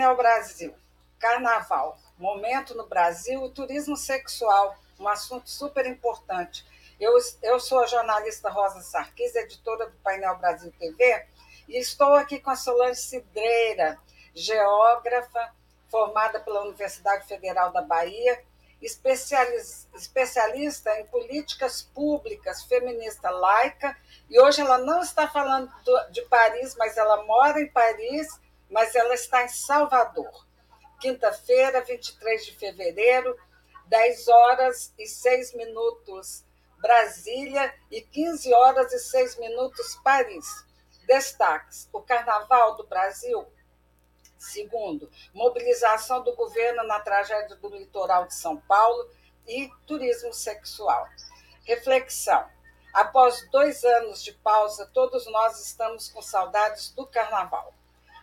Painel Brasil. Carnaval, momento no Brasil, o turismo sexual, um assunto super importante. Eu, eu sou a jornalista Rosa Sarquis, editora do Painel Brasil TV, e estou aqui com a Solange Cidreira, geógrafa, formada pela Universidade Federal da Bahia, especialista em políticas públicas, feminista laica, e hoje ela não está falando de Paris, mas ela mora em Paris mas ela está em Salvador. Quinta-feira, 23 de fevereiro, 10 horas e 6 minutos Brasília e 15 horas e 6 minutos Paris. Destaques: o Carnaval do Brasil. Segundo, mobilização do governo na tragédia do litoral de São Paulo e turismo sexual. Reflexão: após dois anos de pausa, todos nós estamos com saudades do Carnaval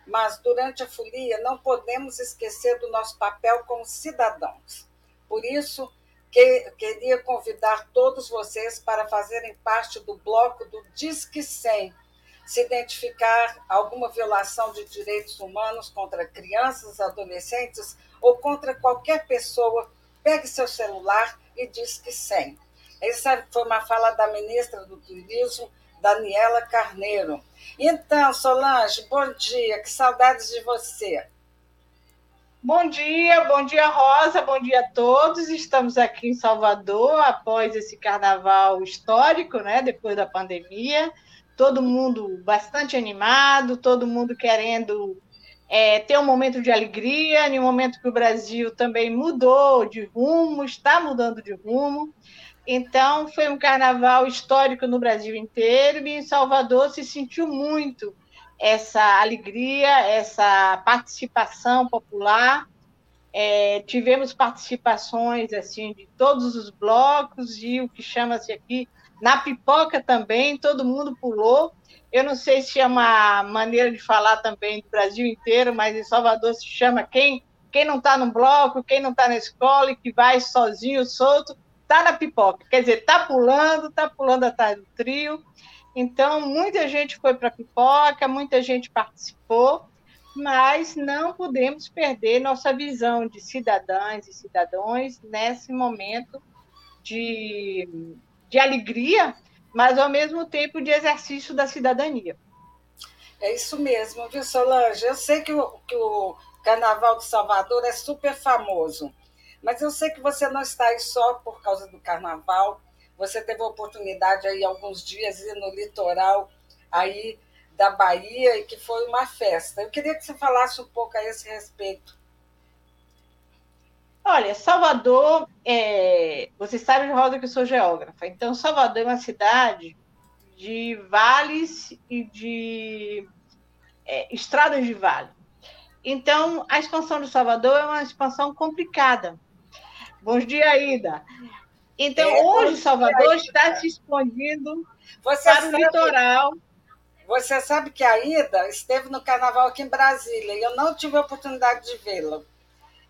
mas durante a folia não podemos esquecer do nosso papel como cidadãos. Por isso, que, queria convidar todos vocês para fazerem parte do bloco do Disque 100. Se identificar alguma violação de direitos humanos contra crianças, adolescentes ou contra qualquer pessoa, pegue seu celular e Disque 100. Essa foi uma fala da ministra do Turismo, Daniela Carneiro. Então, Solange, bom dia, que saudades de você. Bom dia, bom dia, Rosa, bom dia a todos. Estamos aqui em Salvador após esse carnaval histórico, né? Depois da pandemia. Todo mundo bastante animado, todo mundo querendo é, ter um momento de alegria, em um momento que o Brasil também mudou de rumo, está mudando de rumo. Então, foi um carnaval histórico no Brasil inteiro e em Salvador se sentiu muito essa alegria, essa participação popular. É, tivemos participações assim de todos os blocos e o que chama-se aqui na pipoca também, todo mundo pulou. Eu não sei se é uma maneira de falar também do Brasil inteiro, mas em Salvador se chama quem quem não está no bloco, quem não está na escola e que vai sozinho, solto, tá na pipoca, quer dizer, tá pulando, tá pulando atrás do trio. Então, muita gente foi para a pipoca, muita gente participou, mas não podemos perder nossa visão de cidadãs e cidadãos nesse momento de, de alegria, mas ao mesmo tempo de exercício da cidadania. É isso mesmo, viu, Solange? Eu sei que o, que o Carnaval de Salvador é super famoso, mas eu sei que você não está aí só por causa do carnaval. Você teve a oportunidade aí alguns dias ir no litoral aí da Bahia e que foi uma festa. Eu queria que você falasse um pouco a esse respeito. Olha, Salvador, é... você sabe, Rosa, que eu sou geógrafa. Então, Salvador é uma cidade de vales e de é, estradas de vale. Então, a expansão de Salvador é uma expansão complicada, Bom dia, Ida. Então, é, hoje Salvador está se expandindo você para sabe, o litoral. Você sabe que a Ida esteve no carnaval aqui em Brasília e eu não tive a oportunidade de vê-la.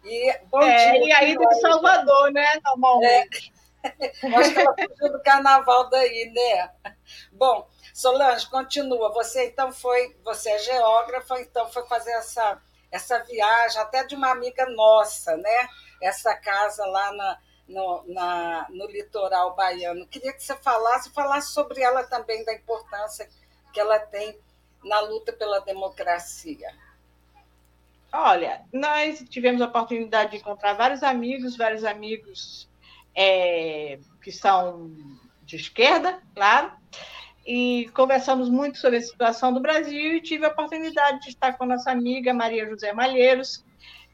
E, bom é, dia, e a Ida de Salvador, né? Normalmente. É. Acho que ela fugiu do carnaval daí, né? Bom, Solange, continua. Você então foi, você é geógrafa, então foi fazer essa, essa viagem até de uma amiga nossa, né? essa casa lá na, no, na, no litoral baiano. Queria que você falasse, falasse sobre ela também, da importância que ela tem na luta pela democracia. Olha, nós tivemos a oportunidade de encontrar vários amigos, vários amigos é, que são de esquerda, claro, e conversamos muito sobre a situação do Brasil e tive a oportunidade de estar com a nossa amiga Maria José Malheiros,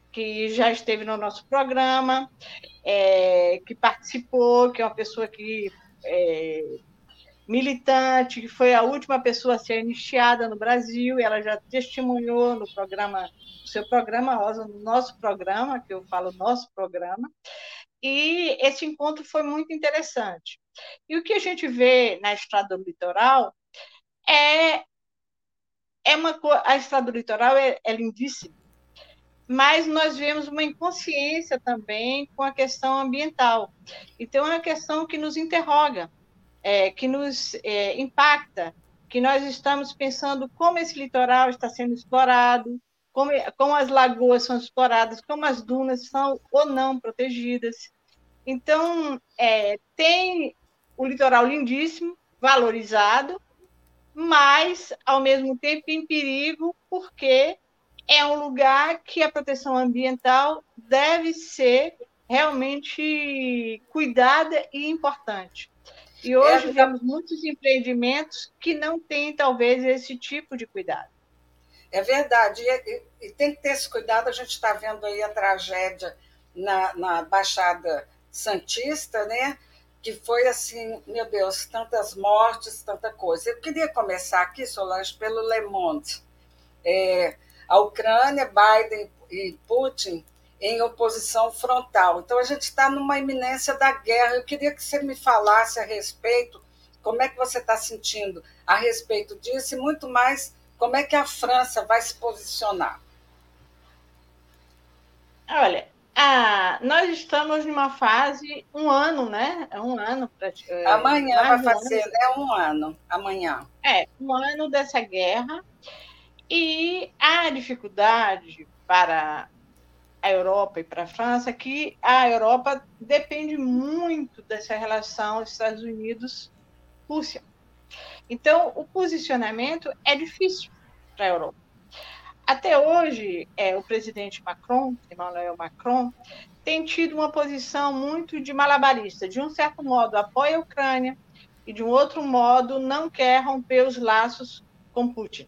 que já esteve no nosso programa, é, que participou, que é uma pessoa que é, militante, que foi a última pessoa a ser iniciada no Brasil, e ela já testemunhou no programa, no seu programa, Rosa, no nosso programa, que eu falo nosso programa, e esse encontro foi muito interessante. E o que a gente vê na Estrada do Litoral é, é uma a Estrada do Litoral é, é lindíssima, mas nós vemos uma inconsciência também com a questão ambiental. Então, é uma questão que nos interroga, é, que nos é, impacta, que nós estamos pensando como esse litoral está sendo explorado, como, como as lagoas são exploradas, como as dunas são ou não protegidas. Então, é, tem o litoral lindíssimo, valorizado, mas, ao mesmo tempo, em perigo, porque é um lugar que a proteção ambiental deve ser realmente cuidada e importante. E hoje é, vemos muitos empreendimentos que não têm, talvez, esse tipo de cuidado. É verdade, e, e tem que ter esse cuidado. A gente está vendo aí a tragédia na, na Baixada Santista, né? Que foi assim, meu Deus, tantas mortes, tanta coisa. Eu queria começar aqui, Solange, pelo Le Monde. É, a Ucrânia, Biden e Putin em oposição frontal. Então, a gente está numa iminência da guerra. Eu queria que você me falasse a respeito, como é que você está sentindo a respeito disso e muito mais como é que a França vai se posicionar. Olha, ah, nós estamos numa fase, um ano, né? É um ano. É, amanhã vai fazer, um né? Um ano, amanhã. É, um ano dessa guerra. E a dificuldade para a Europa e para a França que a Europa depende muito dessa relação Estados Unidos-Rússia. Então, o posicionamento é difícil para a Europa. Até hoje, é, o presidente Macron, Emmanuel Macron, tem tido uma posição muito de malabarista. De um certo modo, apoia a Ucrânia e, de um outro modo, não quer romper os laços com Putin.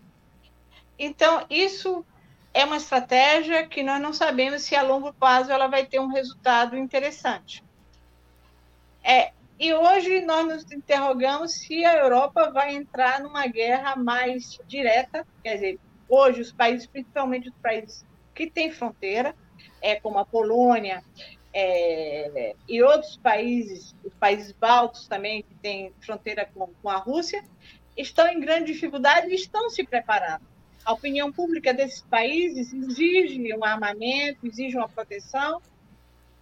Então, isso é uma estratégia que nós não sabemos se a longo prazo ela vai ter um resultado interessante. É, e hoje nós nos interrogamos se a Europa vai entrar numa guerra mais direta, quer dizer, hoje os países, principalmente os países que têm fronteira, é, como a Polônia é, e outros países, os países baltos também, que têm fronteira com, com a Rússia, estão em grande dificuldade e estão se preparando a opinião pública desses países exige um armamento, exige uma proteção,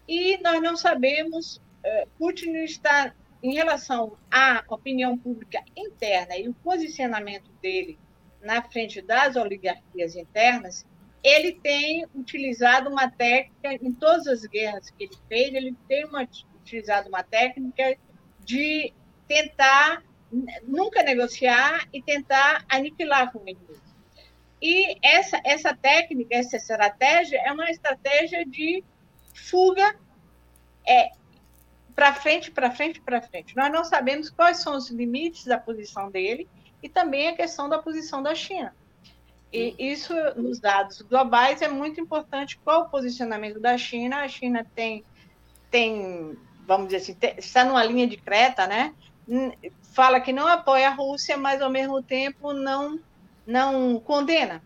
e nós não sabemos. Eh, Putin está, em relação à opinião pública interna e o posicionamento dele na frente das oligarquias internas, ele tem utilizado uma técnica, em todas as guerras que ele fez, ele tem uma, utilizado uma técnica de tentar nunca negociar e tentar aniquilar com o inimigo. E essa, essa técnica, essa estratégia é uma estratégia de fuga é, para frente, para frente, para frente. Nós não sabemos quais são os limites da posição dele e também a questão da posição da China. E isso, nos dados globais, é muito importante qual o posicionamento da China. A China tem, tem vamos dizer assim, tem, está numa linha de creta, né? Fala que não apoia a Rússia, mas ao mesmo tempo não não condena.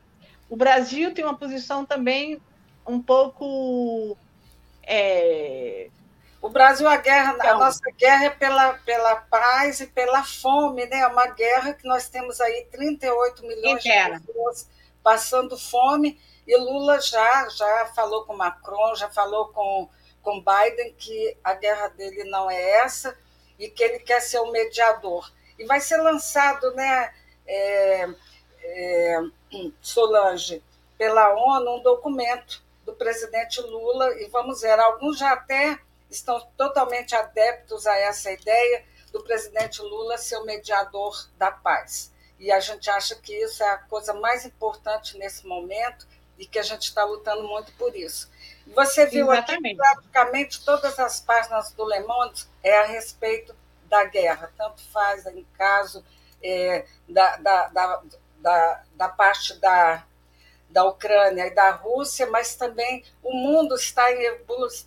O Brasil tem uma posição também um pouco. É... O Brasil, a guerra, a nossa guerra é pela, pela paz e pela fome, né? É uma guerra que nós temos aí 38 milhões Interna. de pessoas passando fome, e Lula já, já falou com Macron, já falou com, com Biden que a guerra dele não é essa e que ele quer ser o mediador. E vai ser lançado, né? É, é, Solange, pela ONU, um documento do presidente Lula, e vamos ver, alguns já até estão totalmente adeptos a essa ideia do presidente Lula ser o mediador da paz. E a gente acha que isso é a coisa mais importante nesse momento e que a gente está lutando muito por isso. Você viu Exatamente. aqui praticamente todas as páginas do Le Monde é a respeito da guerra, tanto faz em caso é, da, da, da da, da parte da, da Ucrânia e da Rússia, mas também o mundo está em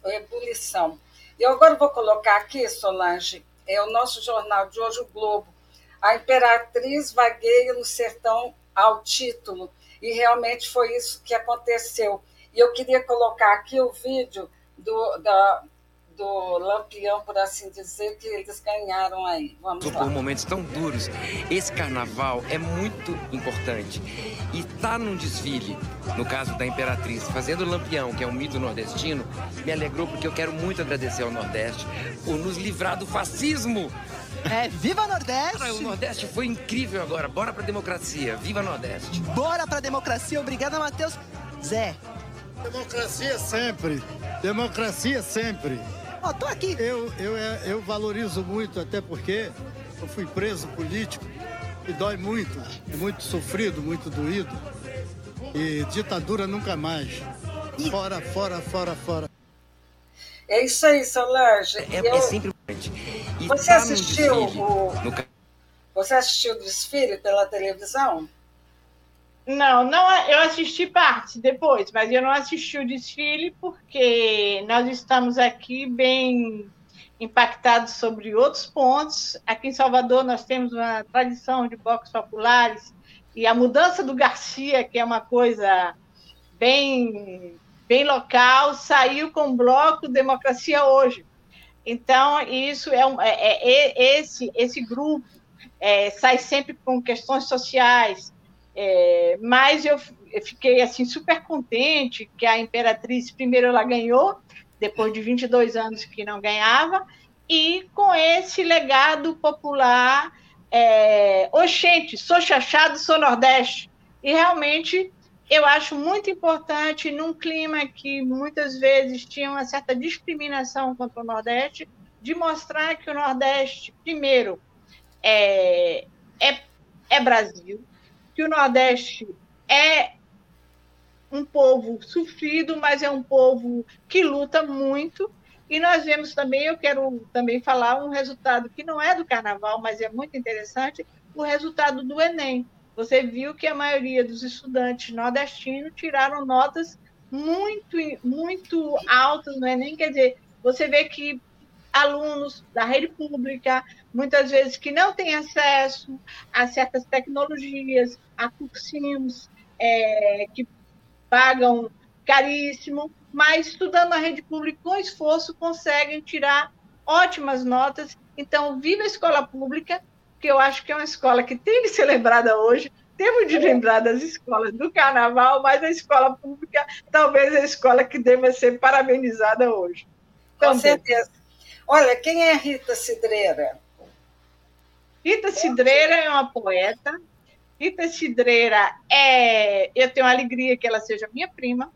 ebulição. Eu agora vou colocar aqui, Solange, é o nosso jornal de hoje, o Globo. A imperatriz vagueia no sertão ao título, e realmente foi isso que aconteceu. E eu queria colocar aqui o vídeo do, da, do Lampião, por assim dizer, que eles ganharam aí. Vamos lá. Por momentos tão duros. Esse carnaval é muito importante. E tá num desfile, no caso da Imperatriz, fazendo Lampião, que é um mito nordestino, me alegrou porque eu quero muito agradecer ao Nordeste por nos livrar do fascismo. É, viva Nordeste! Cara, o Nordeste foi incrível agora. Bora pra democracia. Viva Nordeste! Bora pra democracia. Obrigada, Matheus. Zé. Democracia sempre. Democracia sempre. Ó, oh, tô aqui. Eu, eu, eu valorizo muito, até porque eu fui preso político e dói muito. É muito sofrido, muito doído. E ditadura nunca mais. Fora, fora, fora, fora. É isso aí, Solange. É, é eu... é sempre e Você tá assistiu o... No... Você assistiu o desfile pela televisão? Não, não, eu assisti parte depois, mas eu não assisti o desfile porque nós estamos aqui bem impactados sobre outros pontos. Aqui em Salvador nós temos uma tradição de boxes populares e a mudança do Garcia, que é uma coisa bem bem local, saiu com o bloco Democracia Hoje. Então, isso é, um, é, é, é esse, esse grupo é, sai sempre com questões sociais, é, mas eu, eu, fiquei assim super contente que a Imperatriz, primeiro, ela ganhou, depois de 22 anos que não ganhava, e com esse legado popular, é, oxente, sou chachado, sou nordeste, e realmente eu acho muito importante, num clima que muitas vezes tinha uma certa discriminação contra o Nordeste, de mostrar que o Nordeste, primeiro, é, é, é Brasil, que o Nordeste é um povo sofrido, mas é um povo que luta muito. E nós vemos também, eu quero também falar um resultado que não é do carnaval, mas é muito interessante, o resultado do Enem você viu que a maioria dos estudantes nordestinos tiraram notas muito, muito altas no Enem. Quer dizer, você vê que alunos da rede pública, muitas vezes que não têm acesso a certas tecnologias, a cursinhos é, que pagam caríssimo, mas estudando na rede pública com esforço conseguem tirar ótimas notas. Então, viva a escola pública, que eu acho que é uma escola que tem de ser lembrada hoje. Temos de lembrar das escolas do carnaval, mas a escola pública talvez é a escola que deva ser parabenizada hoje. Com certeza. Olha, quem é Rita Cidreira? Rita Cidreira é uma poeta. Rita Cidreira é. Eu tenho a alegria que ela seja minha prima.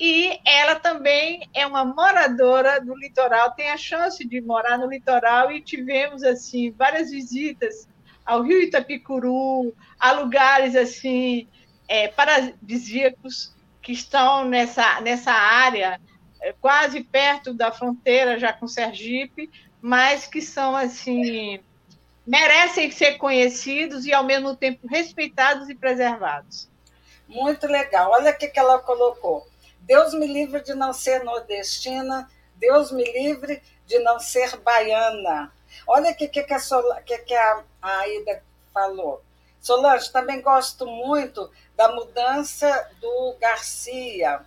E ela também é uma moradora do litoral, tem a chance de morar no litoral e tivemos assim várias visitas ao Rio Itapicuru, a lugares assim é, paradisíacos que estão nessa, nessa área, quase perto da fronteira já com Sergipe, mas que são assim merecem ser conhecidos e ao mesmo tempo respeitados e preservados. Muito legal. Olha o que ela colocou. Deus me livre de não ser nordestina, Deus me livre de não ser baiana. Olha o que, que, que, a, que, que a, a Aida falou. Solange, também gosto muito da mudança do Garcia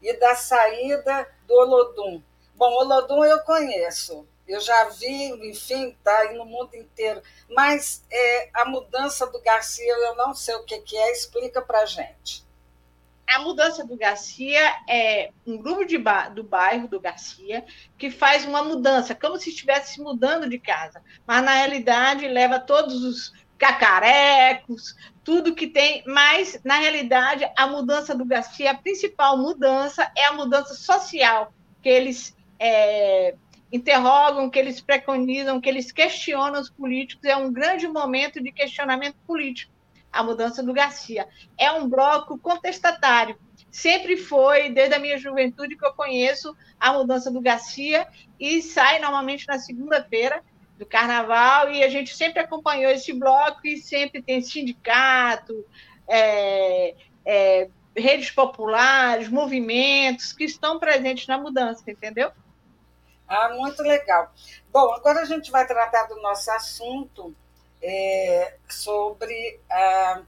e da saída do Olodum. Bom, Olodum eu conheço, eu já vi, enfim, está aí no mundo inteiro. Mas é, a mudança do Garcia, eu não sei o que, que é, explica para gente a mudança do Garcia é um grupo de ba do bairro do Garcia que faz uma mudança, como se estivesse mudando de casa, mas na realidade leva todos os cacarecos, tudo que tem, mas na realidade a mudança do Garcia, a principal mudança é a mudança social que eles é, interrogam, que eles preconizam, que eles questionam os políticos, é um grande momento de questionamento político a mudança do Garcia. É um bloco contestatário. Sempre foi, desde a minha juventude, que eu conheço a mudança do Garcia e sai normalmente na segunda-feira do carnaval e a gente sempre acompanhou esse bloco e sempre tem sindicato, é, é, redes populares, movimentos que estão presentes na mudança, entendeu? Ah, muito legal. Bom, agora a gente vai tratar do nosso assunto, é, sobre a,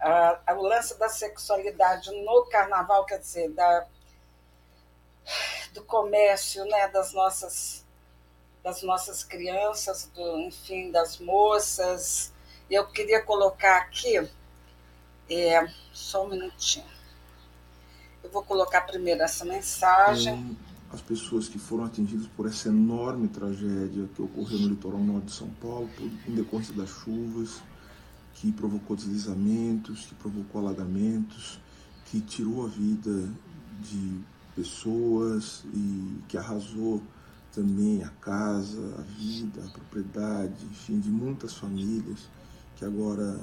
a, o lance da sexualidade no carnaval, quer dizer, da, do comércio né, das nossas das nossas crianças, do, enfim, das moças. Eu queria colocar aqui, é, só um minutinho. Eu vou colocar primeiro essa mensagem as pessoas que foram atingidas por essa enorme tragédia que ocorreu no litoral norte de São Paulo, em decorrência das chuvas, que provocou deslizamentos, que provocou alagamentos, que tirou a vida de pessoas e que arrasou também a casa, a vida, a propriedade, enfim, de muitas famílias que agora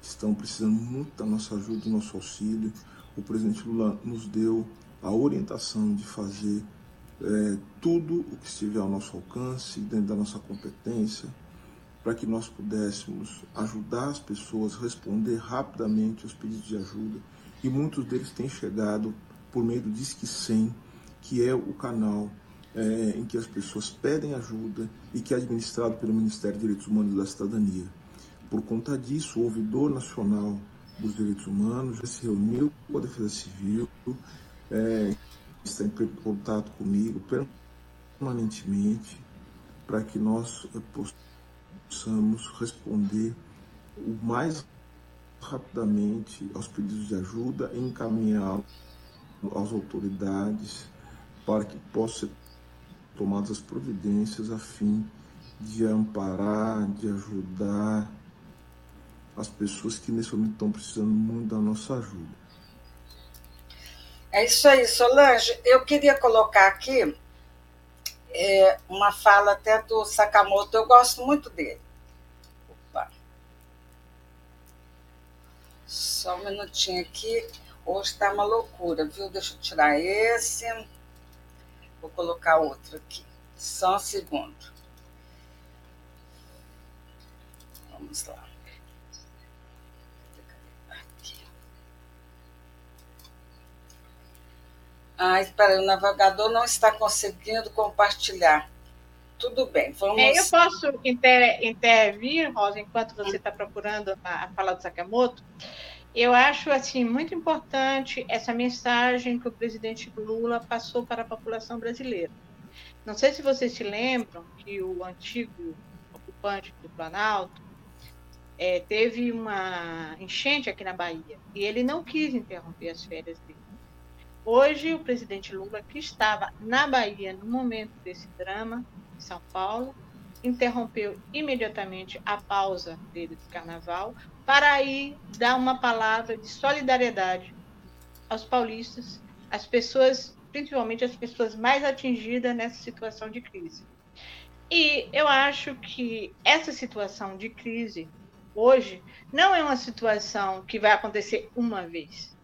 estão precisando muito da nossa ajuda, do nosso auxílio. O presidente Lula nos deu a orientação de fazer é, tudo o que estiver ao nosso alcance, dentro da nossa competência, para que nós pudéssemos ajudar as pessoas, responder rapidamente aos pedidos de ajuda. E muitos deles têm chegado por meio do Disque 100, que é o canal é, em que as pessoas pedem ajuda e que é administrado pelo Ministério dos Direitos Humanos e da Cidadania. Por conta disso, o ouvidor nacional dos direitos humanos já se reuniu com a Defesa Civil, é, está em contato comigo permanentemente para que nós possamos responder o mais rapidamente aos pedidos de ajuda e encaminhá-los às autoridades para que possam ser tomadas as providências a fim de amparar, de ajudar as pessoas que nesse momento estão precisando muito da nossa ajuda. É isso aí, Solange. Eu queria colocar aqui é, uma fala até do Sakamoto, eu gosto muito dele. Opa. Só um minutinho aqui. Hoje está uma loucura, viu? Deixa eu tirar esse. Vou colocar outro aqui. Só um segundo. Vamos lá. Ah, espera, o navegador não está conseguindo compartilhar. Tudo bem, vamos. É, eu posso inter, intervir, Rosa, enquanto você está procurando a, a fala do Sakamoto? Eu acho assim muito importante essa mensagem que o presidente Lula passou para a população brasileira. Não sei se vocês se lembram que o antigo ocupante do Planalto é, teve uma enchente aqui na Bahia e ele não quis interromper as férias dele. Hoje, o presidente Lula, que estava na Bahia no momento desse drama, em São Paulo, interrompeu imediatamente a pausa dele do carnaval para aí dar uma palavra de solidariedade aos paulistas, às pessoas, principalmente as pessoas mais atingidas nessa situação de crise. E eu acho que essa situação de crise hoje não é uma situação que vai acontecer uma vez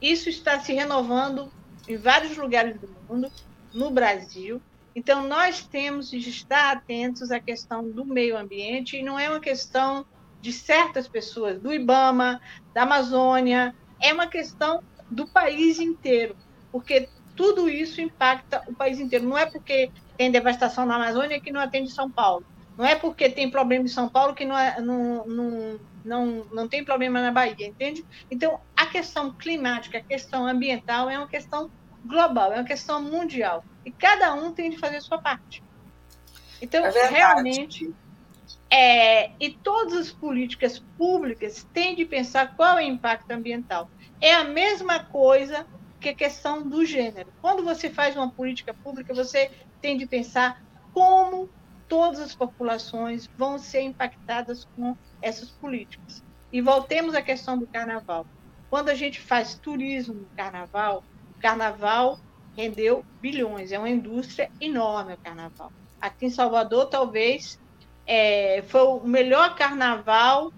isso está se renovando em vários lugares do mundo, no Brasil. Então, nós temos de estar atentos à questão do meio ambiente, e não é uma questão de certas pessoas, do IBAMA, da Amazônia, é uma questão do país inteiro, porque tudo isso impacta o país inteiro. Não é porque tem devastação na Amazônia que não atende São Paulo. Não é porque tem problema em São Paulo que não, é, não, não, não, não tem problema na Bahia, entende? Então, a questão climática, a questão ambiental é uma questão global, é uma questão mundial. E cada um tem de fazer a sua parte. Então, é realmente. É, e todas as políticas públicas têm de pensar qual é o impacto ambiental. É a mesma coisa que a questão do gênero. Quando você faz uma política pública, você tem de pensar como todas as populações vão ser impactadas com essas políticas. E voltemos à questão do carnaval. Quando a gente faz turismo no carnaval, carnaval rendeu bilhões, é uma indústria enorme o carnaval. Aqui em Salvador, talvez, é, foi o melhor carnaval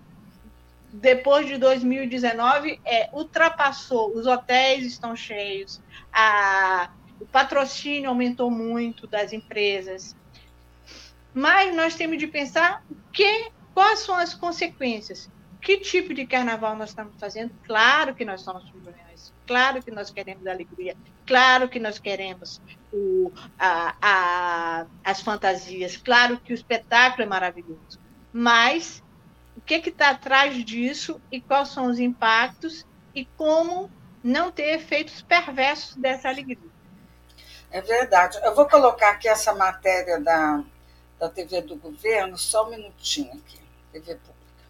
depois de 2019, é, ultrapassou, os hotéis estão cheios, a, o patrocínio aumentou muito das empresas, mas nós temos de pensar que Quais são as consequências? Que tipo de carnaval nós estamos fazendo? Claro que nós somos milionários, claro que nós queremos alegria, claro que nós queremos o, a, a, as fantasias, claro que o espetáculo é maravilhoso. Mas o que está atrás disso e quais são os impactos e como não ter efeitos perversos dessa alegria? É verdade. Eu vou colocar aqui essa matéria da, da TV do governo, só um minutinho aqui. TV pública.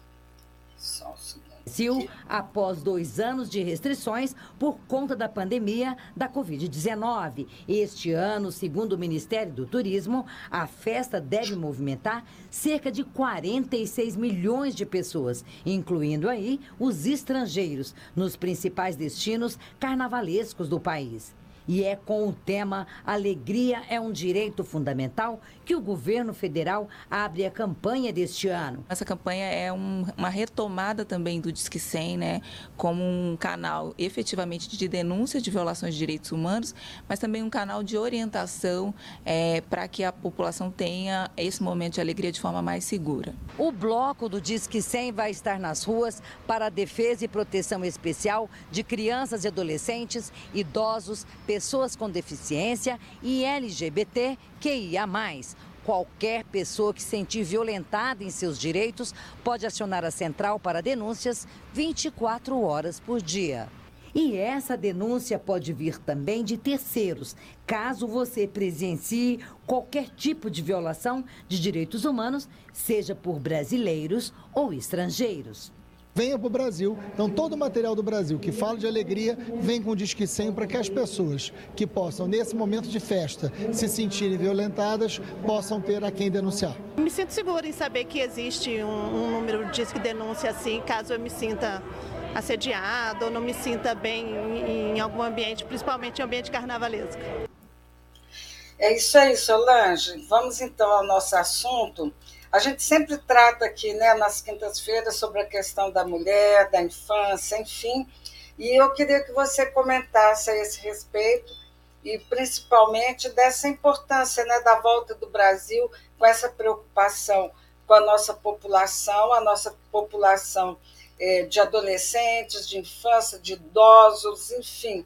Brasil após dois anos de restrições por conta da pandemia da Covid-19. Este ano, segundo o Ministério do Turismo, a festa deve movimentar cerca de 46 milhões de pessoas, incluindo aí os estrangeiros, nos principais destinos carnavalescos do país. E é com o tema Alegria é um Direito Fundamental que o governo federal abre a campanha deste ano. Essa campanha é um, uma retomada também do Disque 100, né, como um canal efetivamente de denúncia de violações de direitos humanos, mas também um canal de orientação é, para que a população tenha esse momento de alegria de forma mais segura. O bloco do Disque 100 vai estar nas ruas para a defesa e proteção especial de crianças e adolescentes, idosos, pessoas com deficiência e LGBT QIA+. Qualquer pessoa que se sentir violentada em seus direitos pode acionar a central para denúncias 24 horas por dia. E essa denúncia pode vir também de terceiros, caso você presencie qualquer tipo de violação de direitos humanos, seja por brasileiros ou estrangeiros venha para o Brasil. Então, todo o material do Brasil que fala de alegria vem com o Disque 100 para que as pessoas que possam, nesse momento de festa, se sentirem violentadas, possam ter a quem denunciar. Me sinto segura em saber que existe um, um número de Disque Denúncia assim, caso eu me sinta assediado ou não me sinta bem em, em algum ambiente, principalmente em ambiente carnavalesco. É isso aí, Solange. Vamos então ao nosso assunto. A gente sempre trata aqui, né, nas quintas-feiras, sobre a questão da mulher, da infância, enfim. E eu queria que você comentasse a esse respeito e principalmente dessa importância né, da volta do Brasil com essa preocupação com a nossa população, a nossa população é, de adolescentes, de infância, de idosos, enfim,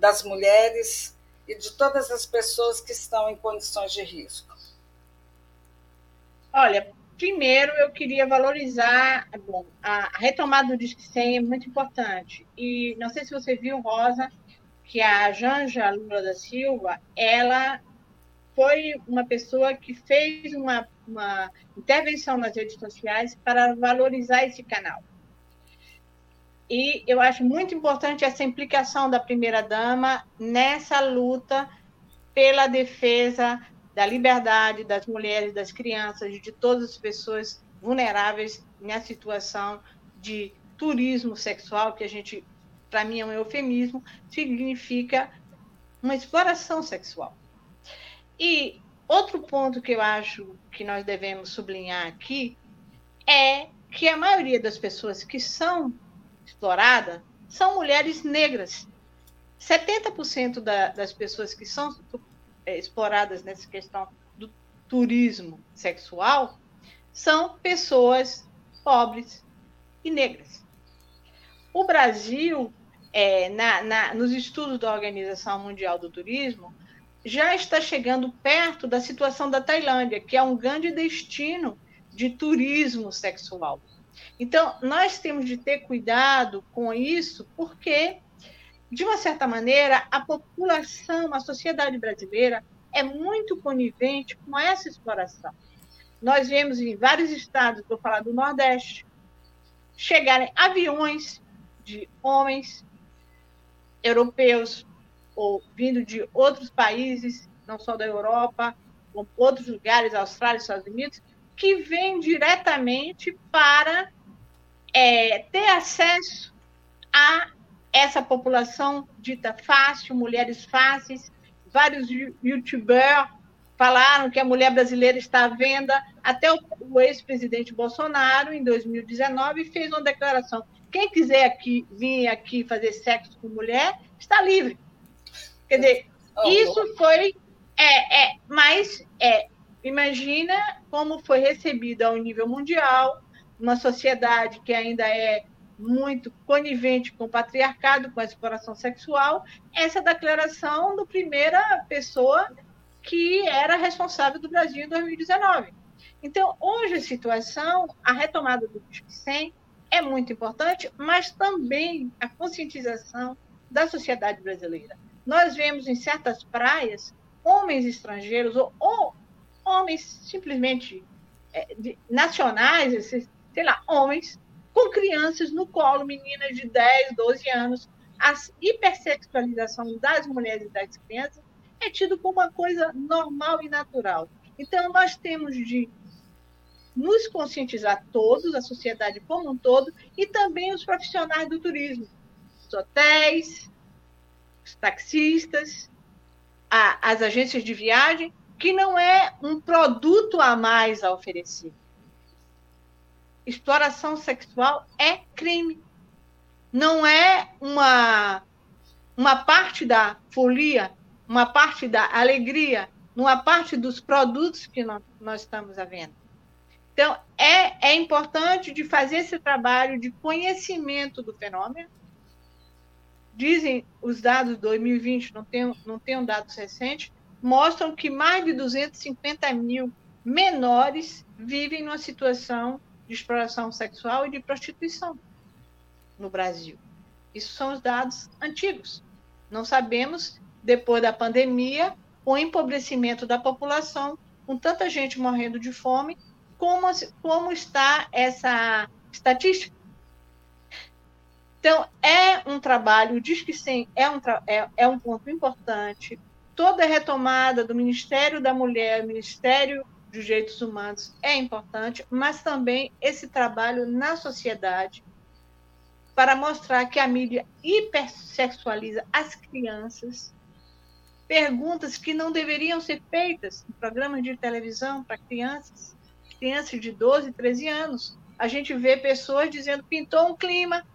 das mulheres e de todas as pessoas que estão em condições de risco. Olha, primeiro eu queria valorizar bom, a retomada do Disque 100 é muito importante. E não sei se você viu, Rosa, que a Janja Lula da Silva, ela foi uma pessoa que fez uma, uma intervenção nas redes sociais para valorizar esse canal. E eu acho muito importante essa implicação da primeira-dama nessa luta pela defesa da liberdade das mulheres, das crianças, de todas as pessoas vulneráveis na situação de turismo sexual, que a gente, para mim, é um eufemismo, significa uma exploração sexual. E outro ponto que eu acho que nós devemos sublinhar aqui é que a maioria das pessoas que são exploradas são mulheres negras. 70% da, das pessoas que são é, exploradas nessa questão do turismo sexual são pessoas pobres e negras. O Brasil, é, na, na, nos estudos da Organização Mundial do Turismo, já está chegando perto da situação da Tailândia, que é um grande destino de turismo sexual. Então, nós temos de ter cuidado com isso, porque de uma certa maneira, a população, a sociedade brasileira é muito conivente com essa exploração. Nós vemos em vários estados, vou falar do Nordeste, chegarem aviões de homens europeus ou vindo de outros países, não só da Europa, como outros lugares, Austrália, Estados Unidos, que vêm diretamente para é, ter acesso a essa população dita fácil, mulheres fáceis. Vários youtubers falaram que a mulher brasileira está à venda. Até o, ex-presidente Bolsonaro, em 2019, fez uma declaração: quem quiser aqui vir aqui fazer sexo com mulher está livre. Quer dizer, oh, isso foi. É, é, mas é, imagina como foi recebida ao nível mundial, uma sociedade que ainda é muito conivente com o patriarcado, com a exploração sexual, essa declaração do primeira pessoa que era responsável do Brasil em 2019. Então, hoje a situação, a retomada do Disque 100 é muito importante, mas também a conscientização da sociedade brasileira. Nós vemos em certas praias homens estrangeiros ou, ou homens simplesmente é, de, nacionais, sei lá, homens com crianças no colo, meninas de 10, 12 anos. A hipersexualização das mulheres e das crianças é tido como uma coisa normal e natural. Então, nós temos de nos conscientizar todos, a sociedade como um todo, e também os profissionais do turismo, os hotéis, os taxistas, a, as agências de viagem, que não é um produto a mais a oferecer. Exploração sexual é crime. Não é uma, uma parte da folia, uma parte da alegria, uma parte dos produtos que nós, nós estamos à venda. Então, é, é importante de fazer esse trabalho de conhecimento do fenômeno. Dizem os dados de 2020, não tenho, não tenho dados recentes, mostram que mais de 250 mil menores vivem numa situação de exploração sexual e de prostituição no Brasil. Isso são os dados antigos. Não sabemos, depois da pandemia, o empobrecimento da população, com tanta gente morrendo de fome, como, como está essa estatística. Então, é um trabalho, diz que sim, é um, é, é um ponto importante. Toda a retomada do Ministério da Mulher, Ministério dos Direitos Humanos é importante, mas também esse trabalho na sociedade para mostrar que a mídia hipersexualiza as crianças, perguntas que não deveriam ser feitas em programas de televisão para crianças crianças de 12, 13 anos. A gente vê pessoas dizendo pintou um clima.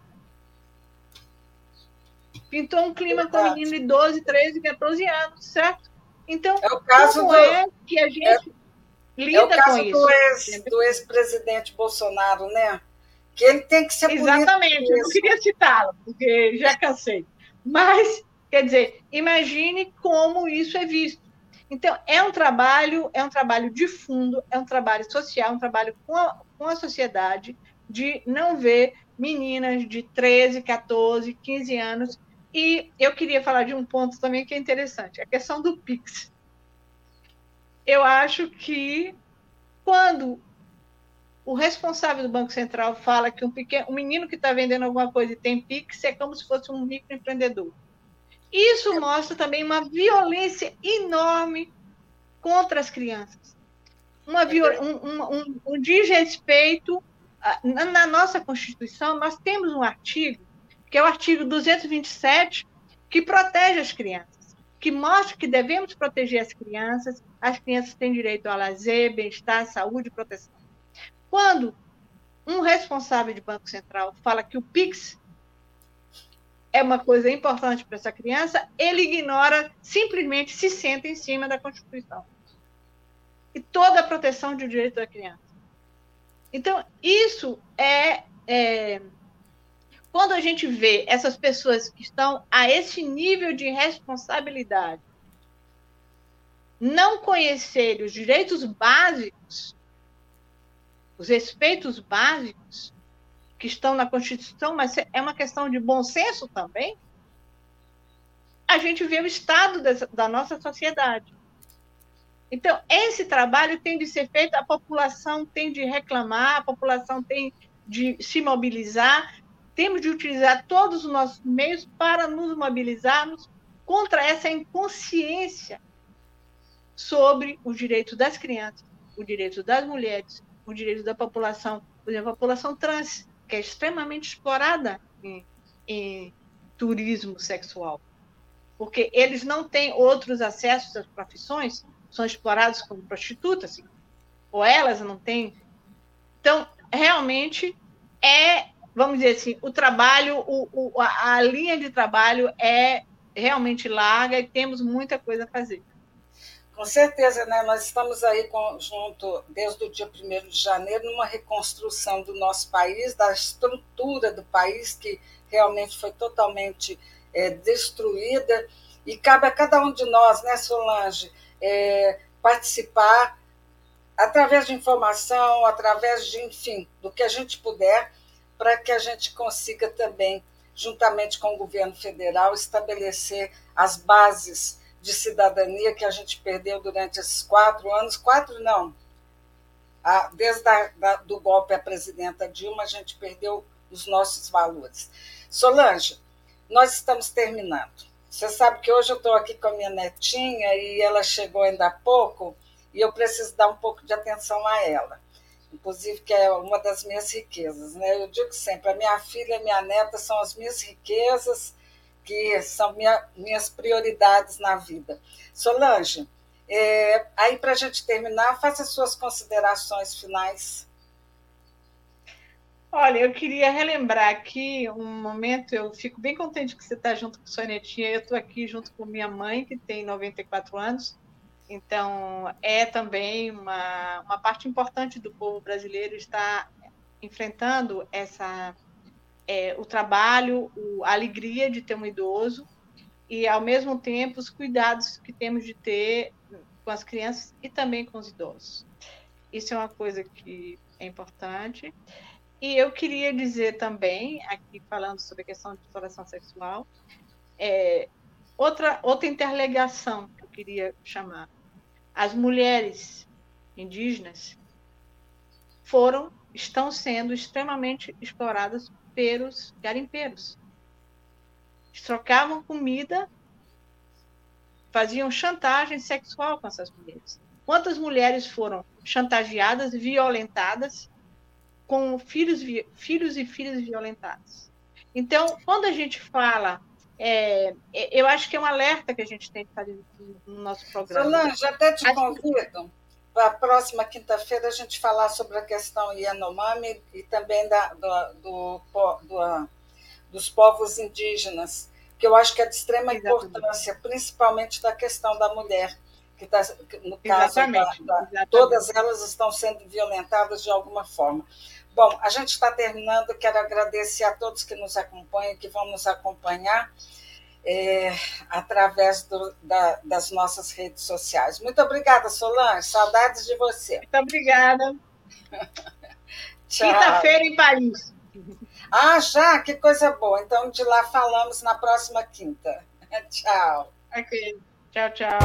Pintou um clima com um menino de 12, 13, 14 anos, certo? Então, é o caso como do... é que a gente é, lida é o caso do? Ex, do ex-presidente Bolsonaro, né? Que ele tem que ser Exatamente, eu não queria citá-lo, porque já cansei. Mas, quer dizer, imagine como isso é visto. Então, é um trabalho, é um trabalho de fundo, é um trabalho social, um trabalho com a, com a sociedade, de não ver meninas de 13, 14, 15 anos. E eu queria falar de um ponto também que é interessante, a questão do Pix. Eu acho que quando o responsável do Banco Central fala que um, pequeno, um menino que está vendendo alguma coisa e tem Pix é como se fosse um microempreendedor. Isso mostra também uma violência enorme contra as crianças. Uma um, um, um desrespeito. Na nossa Constituição, nós temos um artigo, que é o artigo 227, que protege as crianças, que mostra que devemos proteger as crianças, as crianças têm direito ao lazer, bem-estar, saúde e proteção. Quando um responsável de Banco Central fala que o PIX é uma coisa importante para essa criança, ele ignora, simplesmente se senta em cima da Constituição. E toda a proteção de direito da criança. Então, isso é, é. Quando a gente vê essas pessoas que estão a esse nível de responsabilidade, não conhecerem os direitos básicos, os respeitos básicos, que estão na Constituição, mas é uma questão de bom senso também, a gente vê o estado dessa, da nossa sociedade. Então, esse trabalho tem de ser feito, a população tem de reclamar, a população tem de se mobilizar, temos de utilizar todos os nossos meios para nos mobilizarmos contra essa inconsciência sobre o direito das crianças, o direito das mulheres, o direito da população, por exemplo, a população trans, que é extremamente explorada em, em turismo sexual. Porque eles não têm outros acessos às profissões, são explorados como prostitutas, ou elas não têm. Então, realmente é, vamos dizer assim, o trabalho, o, o, a, linha de trabalho é realmente larga e temos muita coisa a fazer. Com certeza, né? Nós estamos aí junto desde o dia 1 de janeiro numa reconstrução do nosso país, da estrutura do país que realmente foi totalmente é, destruída e cabe a cada um de nós, né, Solange, é, participar através de informação, através de, enfim, do que a gente puder, para que a gente consiga também, juntamente com o governo federal, estabelecer as bases de cidadania que a gente perdeu durante esses quatro anos, quatro não, desde a, da, do golpe à presidenta Dilma, a gente perdeu os nossos valores. Solange, nós estamos terminando. Você sabe que hoje eu estou aqui com a minha netinha e ela chegou ainda há pouco e eu preciso dar um pouco de atenção a ela. Inclusive, que é uma das minhas riquezas. Né? Eu digo sempre: a minha filha e minha neta são as minhas riquezas, que são minha, minhas prioridades na vida. Solange, é, aí para a gente terminar, faça suas considerações finais. Olha, eu queria relembrar aqui um momento, eu fico bem contente que você está junto com sua netinha, eu estou aqui junto com minha mãe, que tem 94 anos, então é também uma, uma parte importante do povo brasileiro estar enfrentando essa é, o trabalho, a alegria de ter um idoso e, ao mesmo tempo, os cuidados que temos de ter com as crianças e também com os idosos. Isso é uma coisa que é importante. E eu queria dizer também, aqui falando sobre a questão de exploração sexual, é, outra, outra interligação que eu queria chamar. As mulheres indígenas foram, estão sendo extremamente exploradas pelos garimpeiros. Eles trocavam comida, faziam chantagem sexual com essas mulheres. Quantas mulheres foram chantageadas, violentadas com filhos, filhos e filhas violentados. Então, quando a gente fala, é, é, eu acho que é um alerta que a gente tem que fazer no nosso programa. Solange, até te acho convido para a próxima quinta-feira a gente falar sobre a questão Yanomami e também da, do, do, do, dos povos indígenas, que eu acho que é de extrema Exatamente. importância, principalmente da questão da mulher, que está, no caso, Exatamente. Da, da, todas elas estão sendo violentadas de alguma forma. Bom, a gente está terminando. Quero agradecer a todos que nos acompanham, que vão nos acompanhar é, através do, da, das nossas redes sociais. Muito obrigada, Solange. Saudades de você. Muito obrigada. Quinta-feira em Paris. Ah, já? Que coisa boa. Então, de lá falamos na próxima quinta. Tchau. Ok. Tchau, tchau.